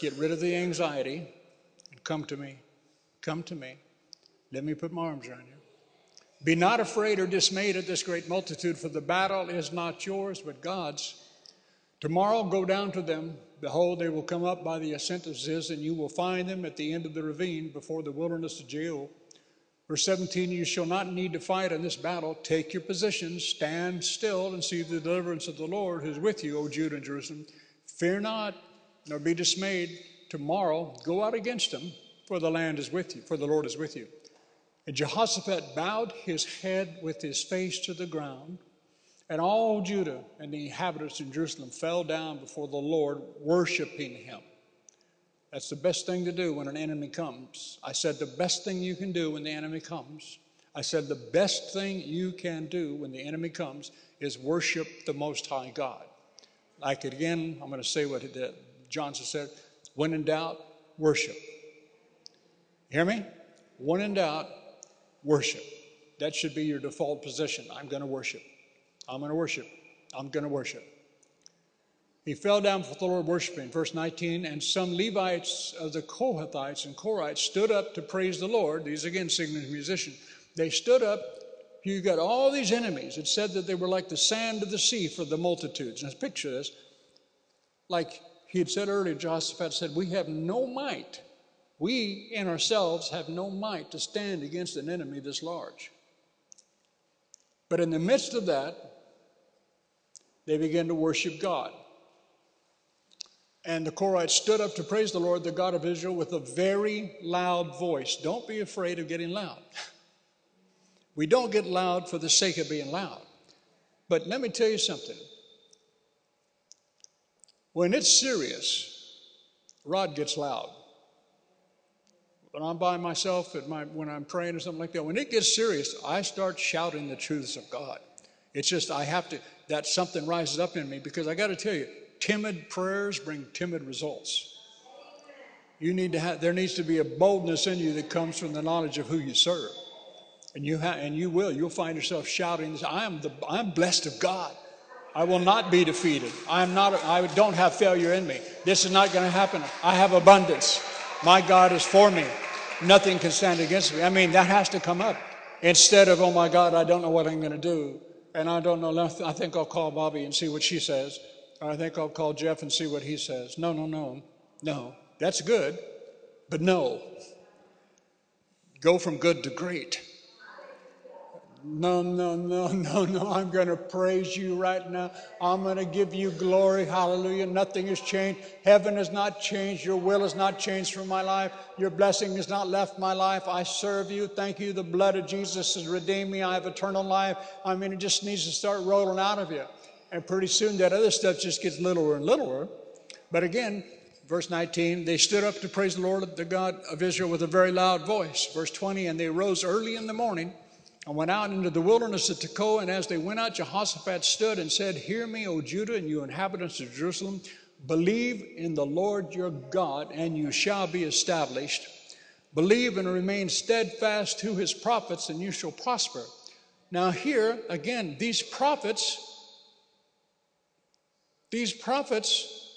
Get rid of the anxiety. Come to me. Come to me. Let me put my arms around you. Be not afraid or dismayed at this great multitude, for the battle is not yours, but God's. Tomorrow go down to them. Behold, they will come up by the ascent of Ziz, and you will find them at the end of the ravine before the wilderness of Jeruel. Verse 17, you shall not need to fight in this battle. Take your positions, stand still, and see the deliverance of the Lord who is with you, O Judah and Jerusalem. Fear not, nor be dismayed. Tomorrow, go out against them, for the land is with you, for the Lord is with you. And Jehoshaphat bowed his head with his face to the ground, and all Judah and the inhabitants in Jerusalem fell down before the Lord, worshiping him. That's the best thing to do when an enemy comes. I said the best thing you can do when the enemy comes. I said the best thing you can do when the enemy comes is worship the Most High God. Like again, I'm going to say what Johnson said when in doubt, worship. Hear me? When in doubt, worship. That should be your default position. I'm going to worship. I'm going to worship. I'm going to worship. He fell down before the Lord worshiping. Verse 19, and some Levites of the Kohathites and Korahites stood up to praise the Lord. These again, singing musicians. They stood up. You got all these enemies. It said that they were like the sand of the sea for the multitudes. Now picture this. Like he had said earlier, Jehoshaphat said, We have no might. We in ourselves have no might to stand against an enemy this large. But in the midst of that, they began to worship God. And the Korahites stood up to praise the Lord, the God of Israel, with a very loud voice. Don't be afraid of getting loud. We don't get loud for the sake of being loud. But let me tell you something. When it's serious, Rod gets loud. When I'm by myself, my, when I'm praying or something like that, when it gets serious, I start shouting the truths of God. It's just, I have to, that something rises up in me because I got to tell you, timid prayers bring timid results. You need to have, there needs to be a boldness in you that comes from the knowledge of who you serve. And you, ha- and you will. You'll find yourself shouting, I am the, I'm blessed of God. I will not be defeated. I am not, I don't have failure in me. This is not going to happen. I have abundance. My God is for me. Nothing can stand against me. I mean, that has to come up instead of, oh my God, I don't know what I'm going to do. And I don't know. I think I'll call Bobby and see what she says. I think I'll call Jeff and see what he says. No, no, no. No. That's good. But no. Go from good to great. No, no, no, no, no. I'm going to praise you right now. I'm going to give you glory. Hallelujah. Nothing has changed. Heaven has not changed. Your will has not changed for my life. Your blessing has not left my life. I serve you. Thank you. The blood of Jesus has redeemed me. I have eternal life. I mean, it just needs to start rolling out of you. And pretty soon that other stuff just gets littler and littler. But again, verse 19, they stood up to praise the Lord, the God of Israel, with a very loud voice. Verse 20, and they rose early in the morning and went out into the wilderness of Tekoa. And as they went out, Jehoshaphat stood and said, Hear me, O Judah, and you inhabitants of Jerusalem. Believe in the Lord your God, and you shall be established. Believe and remain steadfast to his prophets, and you shall prosper. Now, here again, these prophets, these prophets,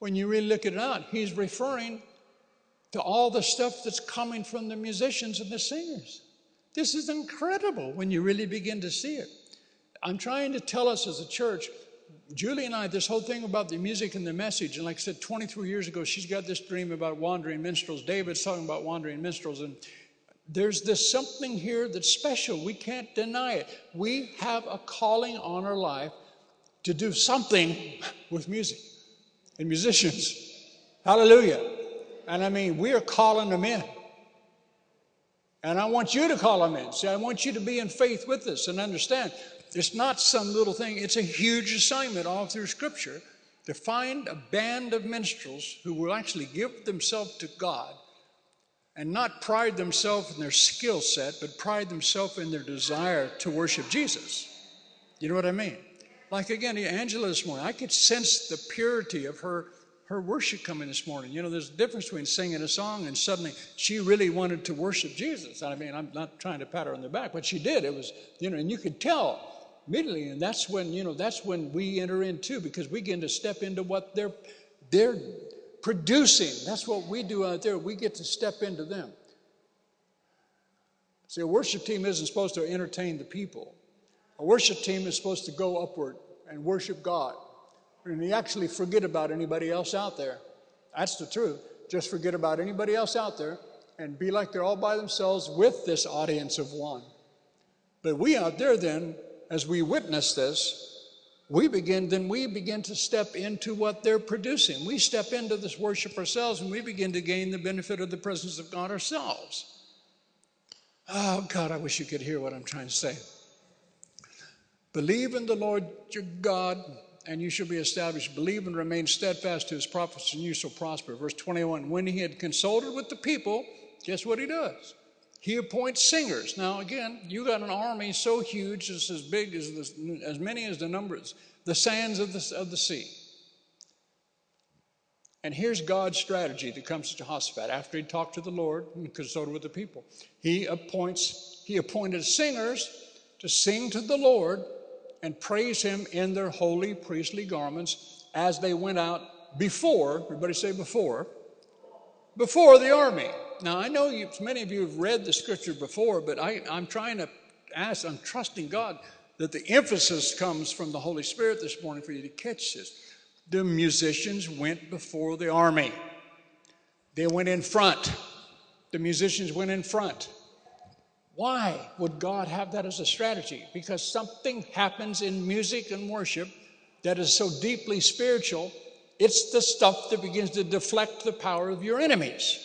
when you really look at it out, he's referring to all the stuff that's coming from the musicians and the singers. This is incredible when you really begin to see it. I'm trying to tell us as a church, Julie and I, this whole thing about the music and the message, and like I said, 23 years ago, she's got this dream about wandering minstrels. David's talking about wandering minstrels, and there's this something here that's special. We can't deny it. We have a calling on our life to do something with music and musicians. Hallelujah. And I mean, we are calling them in. And I want you to call them in. See, I want you to be in faith with us and understand it's not some little thing, it's a huge assignment all through Scripture to find a band of minstrels who will actually give themselves to God and not pride themselves in their skill set, but pride themselves in their desire to worship Jesus. You know what I mean? Like again, Angela this morning, I could sense the purity of her her worship coming this morning. You know, there's a difference between singing a song and suddenly she really wanted to worship Jesus. I mean, I'm not trying to pat her on the back, but she did. It was, you know, and you could tell immediately. And that's when, you know, that's when we enter into because we begin to step into what they're they're producing. That's what we do out there. We get to step into them. See, a worship team isn't supposed to entertain the people. A worship team is supposed to go upward and worship God and you actually forget about anybody else out there. That's the truth. Just forget about anybody else out there and be like they're all by themselves with this audience of one. But we out there, then, as we witness this, we begin, then we begin to step into what they're producing. We step into this worship ourselves and we begin to gain the benefit of the presence of God ourselves. Oh, God, I wish you could hear what I'm trying to say. Believe in the Lord your God, and you shall be established. Believe and remain steadfast to his prophets, and you shall prosper. Verse 21 When he had consulted with the people, guess what he does? He appoints singers. Now, again, you got an army so huge, it's as big as as many as the numbers, the sands of the, of the sea. And here's God's strategy that comes to Jehoshaphat after he talked to the Lord and consulted with the people. He appoints, he appointed singers to sing to the Lord and praise him in their holy priestly garments as they went out before, everybody say before, before the army. Now, I know you, many of you have read the scripture before, but I, I'm trying to ask, I'm trusting God that the emphasis comes from the Holy Spirit this morning for you to catch this. The musicians went before the army, they went in front. The musicians went in front. Why would God have that as a strategy? Because something happens in music and worship that is so deeply spiritual, it's the stuff that begins to deflect the power of your enemies.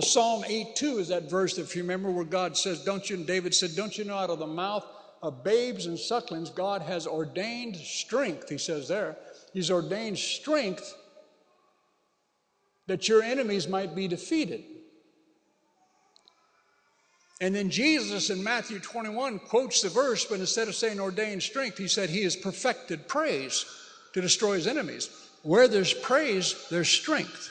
Psalm 8 2 is that verse, if you remember, where God says, Don't you, and David said, Don't you know out of the mouth of babes and sucklings, God has ordained strength, he says there. He's ordained strength that your enemies might be defeated. And then Jesus in Matthew 21 quotes the verse, but instead of saying ordained strength, he said, He has perfected praise to destroy his enemies. Where there's praise, there's strength.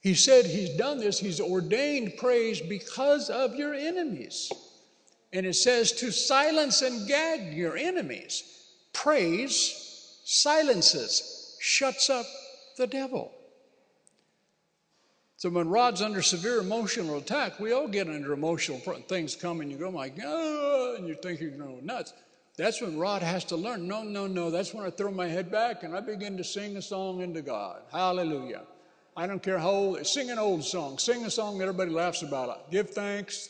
He said he's done this, he's ordained praise because of your enemies. And it says to silence and gag your enemies. Praise silences, shuts up the devil. So when Rod's under severe emotional attack, we all get under emotional things come and you go, like, God, and you think you're going nuts. That's when Rod has to learn. No, no, no. That's when I throw my head back and I begin to sing a song into God. Hallelujah. I don't care how old, sing an old song. Sing a song that everybody laughs about. It. Give thanks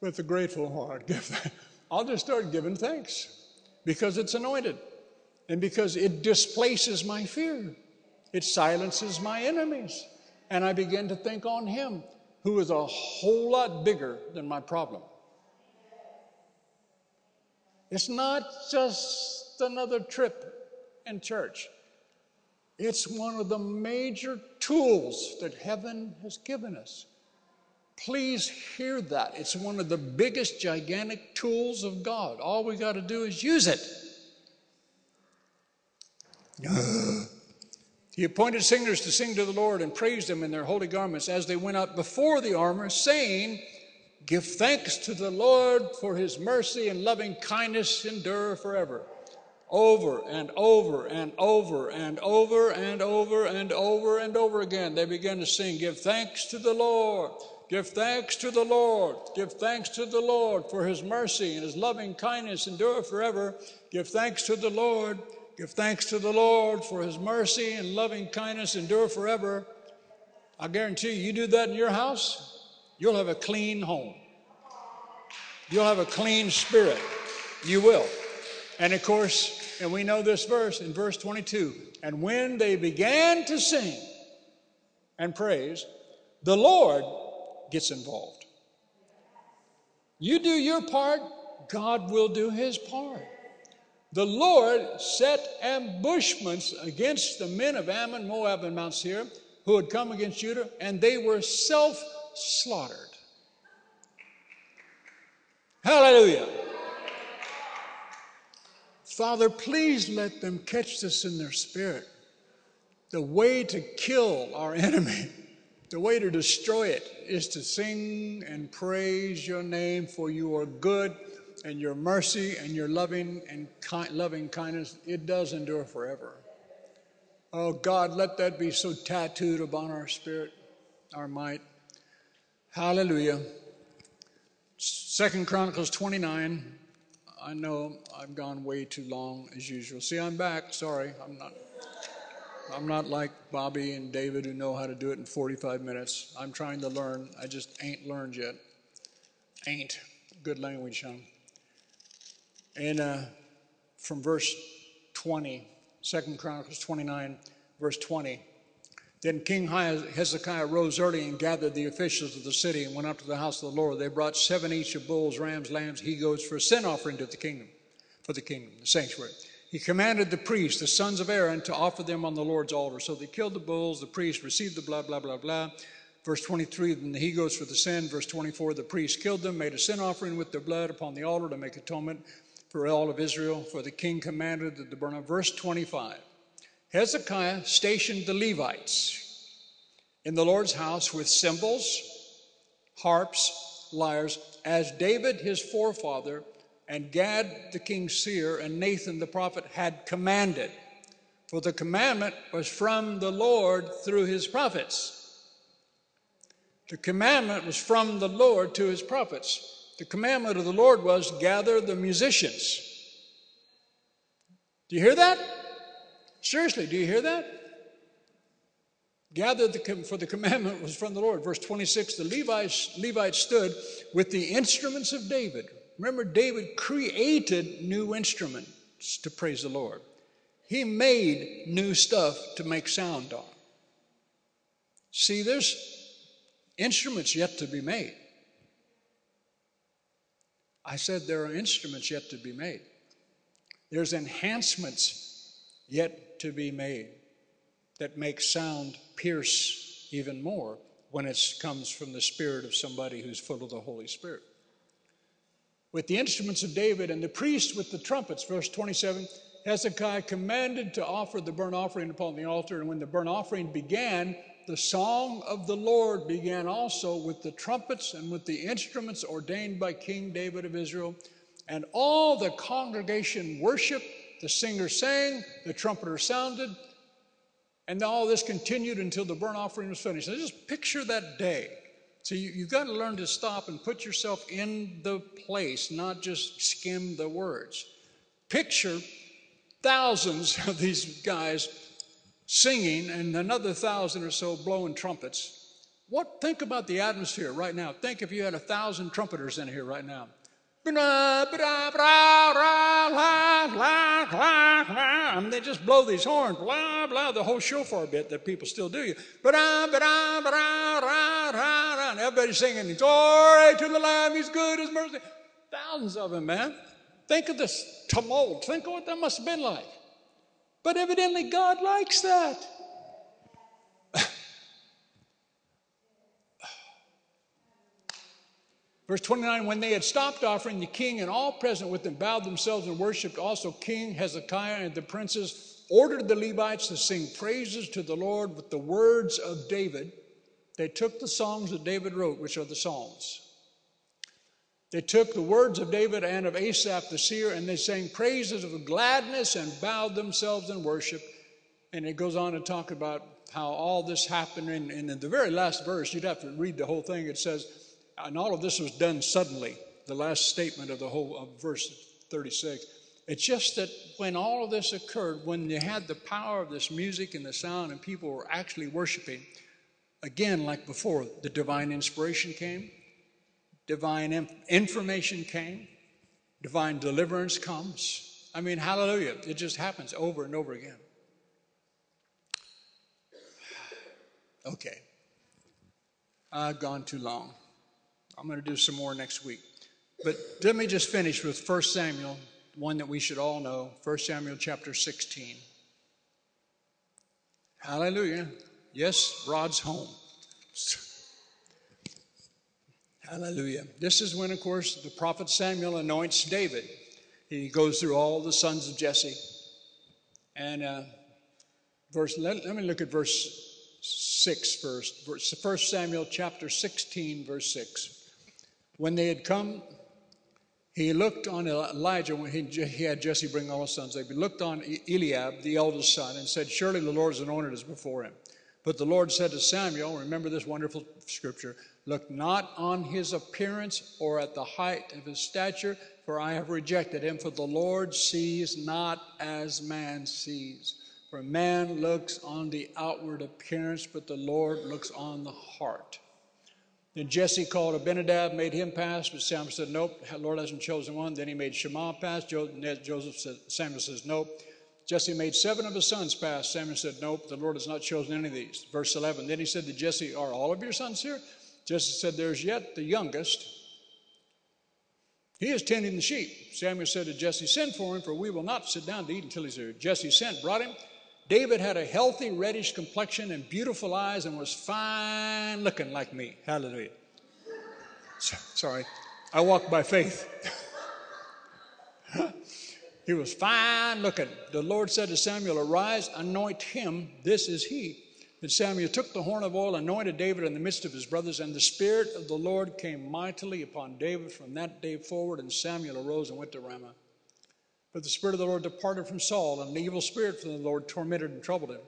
with a grateful heart. Give I'll just start giving thanks because it's anointed and because it displaces my fear. It silences my enemies and I begin to think on Him, who is a whole lot bigger than my problem. It's not just another trip in church. It's one of the major tools that heaven has given us. Please hear that. It's one of the biggest, gigantic tools of God. All we got to do is use it. He appointed singers to sing to the Lord and praised him in their holy garments as they went out before the armor, saying, Give thanks to the Lord for his mercy and loving kindness endure forever. Over and over and over and over and over and over and over again, they began to sing, Give thanks to the Lord. Give thanks to the Lord. Give thanks to the Lord for his mercy and his loving kindness endure forever. Give thanks to the Lord. Give thanks to the Lord for his mercy and loving kindness endure forever. I guarantee you, you do that in your house, you'll have a clean home. You'll have a clean spirit. You will. And of course, and we know this verse in verse 22 and when they began to sing and praise, the Lord gets involved. You do your part, God will do his part the Lord set ambushments against the men of Ammon, Moab, and Mount Seir who had come against Judah, and they were self slaughtered. Hallelujah. Father, please let them catch this in their spirit. The way to kill our enemy, the way to destroy it, is to sing and praise your name, for you are good and your mercy and your loving and ki- loving kindness, it does endure forever. Oh God, let that be so tattooed upon our spirit, our might. Hallelujah. Second Chronicles 29. I know I've gone way too long as usual. See, I'm back. Sorry, I'm not. I'm not like Bobby and David who know how to do it in 45 minutes. I'm trying to learn. I just ain't learned yet. Ain't. Good language, huh? And uh, from verse 20, 2 Chronicles 29, verse 20. Then King Hezekiah rose early and gathered the officials of the city and went up to the house of the Lord. They brought seven each of bulls, rams, lambs, he goats for a sin offering to the kingdom, for the kingdom, the sanctuary. He commanded the priests, the sons of Aaron, to offer them on the Lord's altar. So they killed the bulls, the priests received the blood, blah, blah, blah. Verse 23, then the he goats for the sin. Verse 24, the priests killed them, made a sin offering with their blood upon the altar to make atonement for all of Israel. For the king commanded that the burn up. Verse 25, Hezekiah stationed the Levites in the Lord's house with cymbals, harps, lyres, as David his forefather and Gad the king's seer and Nathan the prophet had commanded. For the commandment was from the Lord through his prophets. The commandment was from the Lord to his prophets. The commandment of the Lord was gather the musicians. Do you hear that? Seriously, do you hear that? Gather the, for the commandment was from the Lord. Verse 26 the Levites, Levites stood with the instruments of David. Remember, David created new instruments to praise the Lord. He made new stuff to make sound on. See, there's instruments yet to be made. I said there are instruments yet to be made. There's enhancements yet to be made that make sound pierce even more when it comes from the spirit of somebody who's full of the Holy Spirit. With the instruments of David and the priests with the trumpets, verse 27, Hezekiah commanded to offer the burnt offering upon the altar. And when the burnt offering began, the song of the Lord began also with the trumpets and with the instruments ordained by King David of Israel. And all the congregation worshiped, the singer sang, the trumpeter sounded, and all this continued until the burnt offering was finished. So just picture that day. So you, you've got to learn to stop and put yourself in the place, not just skim the words. Picture thousands of these guys singing and another thousand or so blowing trumpets. What think about the atmosphere right now? Think if you had a thousand trumpeters in here right now. Mean, they just blow these horns, blah, blah, the whole shofar bit that people still do. You. And everybody's singing, Glory to the Lamb, He's good, His mercy. Thousands of them, man. Think of this tumult. Think of what that must have been like. But evidently, God likes that. Verse 29 When they had stopped offering, the king and all present with them bowed themselves and worshiped. Also, King Hezekiah and the princes ordered the Levites to sing praises to the Lord with the words of David. They took the songs that David wrote, which are the Psalms. They took the words of David and of Asaph the seer, and they sang praises of gladness and bowed themselves in worship. And it goes on to talk about how all this happened. And, and in the very last verse, you'd have to read the whole thing. It says, and all of this was done suddenly, the last statement of the whole of verse 36. It's just that when all of this occurred, when you had the power of this music and the sound, and people were actually worshiping, again, like before, the divine inspiration came divine information came, divine deliverance comes. I mean, hallelujah. It just happens over and over again. Okay. I've gone too long. I'm going to do some more next week. But let me just finish with 1 Samuel, one that we should all know 1 Samuel chapter 16. Hallelujah. Yes, Rod's home. Hallelujah. This is when, of course, the prophet Samuel anoints David. He goes through all the sons of Jesse. And uh, verse, let, let me look at verse 6 first. Verse, 1 Samuel chapter 16, verse 6. When they had come, he looked on Elijah when he, he had Jesse bring all his sons. They looked on Eliab, the eldest son, and said, Surely the Lord is anointed is before him. But the Lord said to Samuel, Remember this wonderful scripture Look not on his appearance or at the height of his stature, for I have rejected him. For the Lord sees not as man sees. For man looks on the outward appearance, but the Lord looks on the heart. Then Jesse called Abinadab, made him pass, but Samuel said, Nope, the Lord hasn't chosen one. Then he made Shammah pass. Joseph said, Samuel says, Nope. Jesse made seven of his sons pass. Samuel said, Nope, the Lord has not chosen any of these. Verse 11. Then he said to Jesse, Are all of your sons here? Jesse said, There's yet the youngest. He is tending the sheep. Samuel said to Jesse, Send for him, for we will not sit down to eat until he's here. Jesse sent, brought him. David had a healthy, reddish complexion and beautiful eyes and was fine looking like me. Hallelujah. Sorry, I walk by faith. he was fine looking. The Lord said to Samuel, Arise, anoint him. This is he. Then Samuel took the horn of oil, anointed David in the midst of his brothers, and the Spirit of the Lord came mightily upon David from that day forward. And Samuel arose and went to Ramah. But the Spirit of the Lord departed from Saul, and an evil spirit from the Lord tormented and troubled him.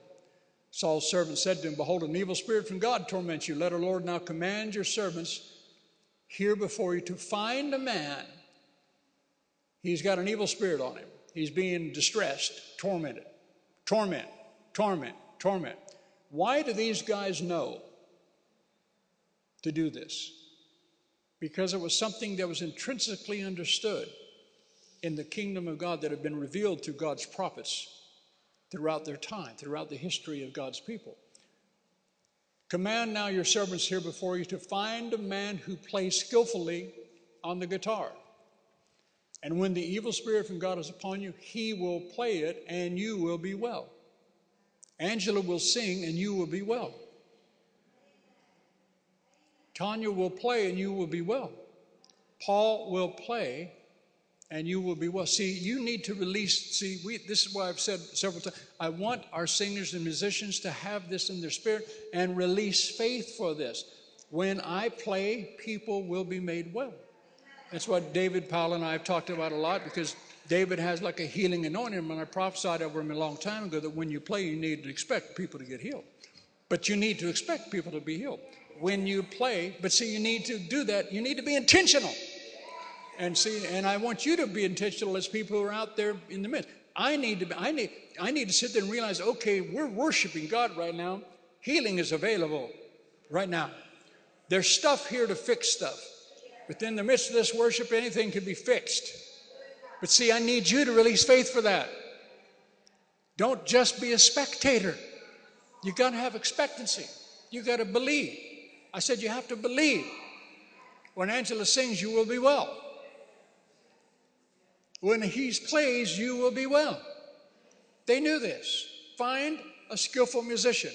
Saul's servant said to him, Behold, an evil spirit from God torments you. Let our Lord now command your servants here before you to find a man. He's got an evil spirit on him. He's being distressed, tormented, torment, torment, torment. Why do these guys know to do this? Because it was something that was intrinsically understood in the kingdom of God that had been revealed through God's prophets throughout their time, throughout the history of God's people. Command now your servants here before you to find a man who plays skillfully on the guitar. And when the evil spirit from God is upon you, he will play it and you will be well. Angela will sing and you will be well. Tanya will play and you will be well. Paul will play and you will be well. See, you need to release. See, we, this is why I've said several times I want our singers and musicians to have this in their spirit and release faith for this. When I play, people will be made well. That's what David Powell and I have talked about a lot because David has like a healing anointing, and I prophesied over him a long time ago that when you play, you need to expect people to get healed. But you need to expect people to be healed. When you play, but see, you need to do that, you need to be intentional. And see, and I want you to be intentional as people who are out there in the midst. I need to be, I need I need to sit there and realize, okay, we're worshiping God right now. Healing is available right now. There's stuff here to fix stuff. Within the midst of this worship, anything can be fixed. But see, I need you to release faith for that. Don't just be a spectator. You got to have expectancy. You got to believe. I said you have to believe. When Angela sings, you will be well. When he plays, you will be well. They knew this. Find a skillful musician.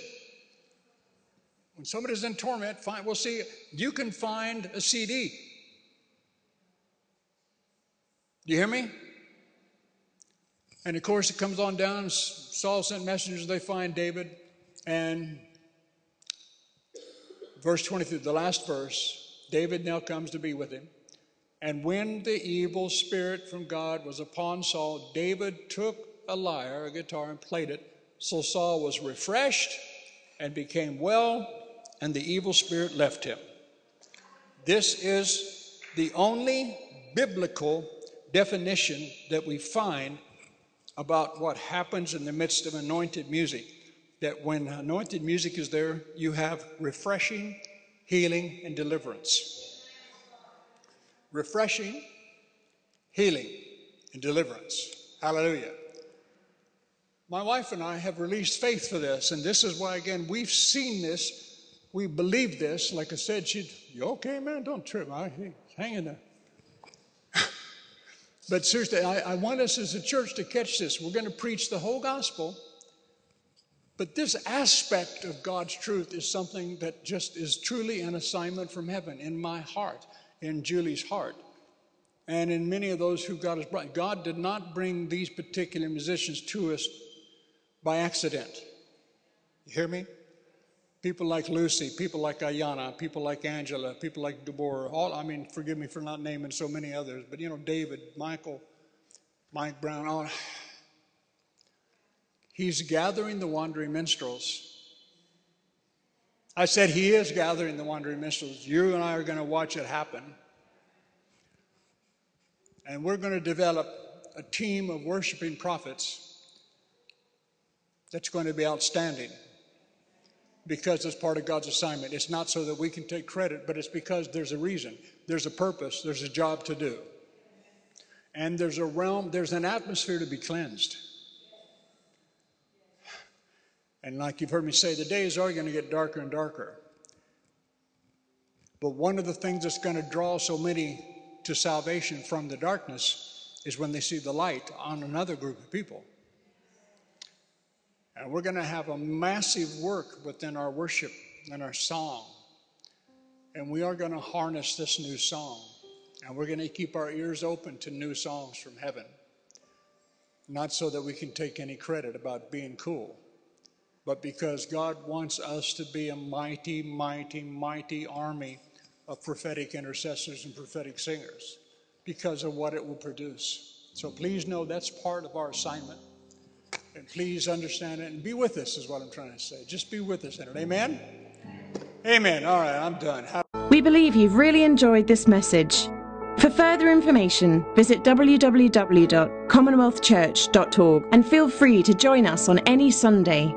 When somebody's in torment, find, we'll see, you can find a CD. Do you hear me? And of course, it comes on down. Saul sent messengers, they find David. And verse 23, the last verse, David now comes to be with him. And when the evil spirit from God was upon Saul, David took a lyre, a guitar, and played it. So Saul was refreshed and became well, and the evil spirit left him. This is the only biblical definition that we find about what happens in the midst of anointed music. That when anointed music is there, you have refreshing, healing, and deliverance refreshing, healing, and deliverance. Hallelujah. My wife and I have released faith for this, and this is why, again, we've seen this, we believe this. Like I said, she'd—you okay, man? Don't trip. I, hang in there. But seriously, I, I want us as a church to catch this. We're going to preach the whole gospel. But this aspect of God's truth is something that just is truly an assignment from heaven in my heart in Julie's heart and in many of those who God has brought. God did not bring these particular musicians to us by accident. You hear me? People like Lucy, people like Ayana, people like Angela, people like Deborah, all, I mean, forgive me for not naming so many others, but you know, David, Michael, Mike Brown, all. He's gathering the wandering minstrels I said, He is gathering the wandering minstrels. You and I are going to watch it happen. And we're going to develop a team of worshiping prophets that's going to be outstanding. Because it's part of God's assignment. It's not so that we can take credit, but it's because there's a reason, there's a purpose, there's a job to do. And there's a realm, there's an atmosphere to be cleansed. And like you've heard me say, the days are going to get darker and darker. But one of the things that's going to draw so many to salvation from the darkness is when they see the light on another group of people. And we're going to have a massive work within our worship and our song. And we are going to harness this new song. And we're going to keep our ears open to new songs from heaven. Not so that we can take any credit about being cool, but because God wants us to be a mighty, mighty, mighty army of prophetic intercessors and prophetic singers because of what it will produce. So please know that's part of our assignment. And please understand it and be with us, is what I'm trying to say. Just be with us in it. Amen? Amen. All right, I'm done. Have-
We believe you've really enjoyed this message. For further information, visit www.commonwealthchurch.org and feel free to join us on any Sunday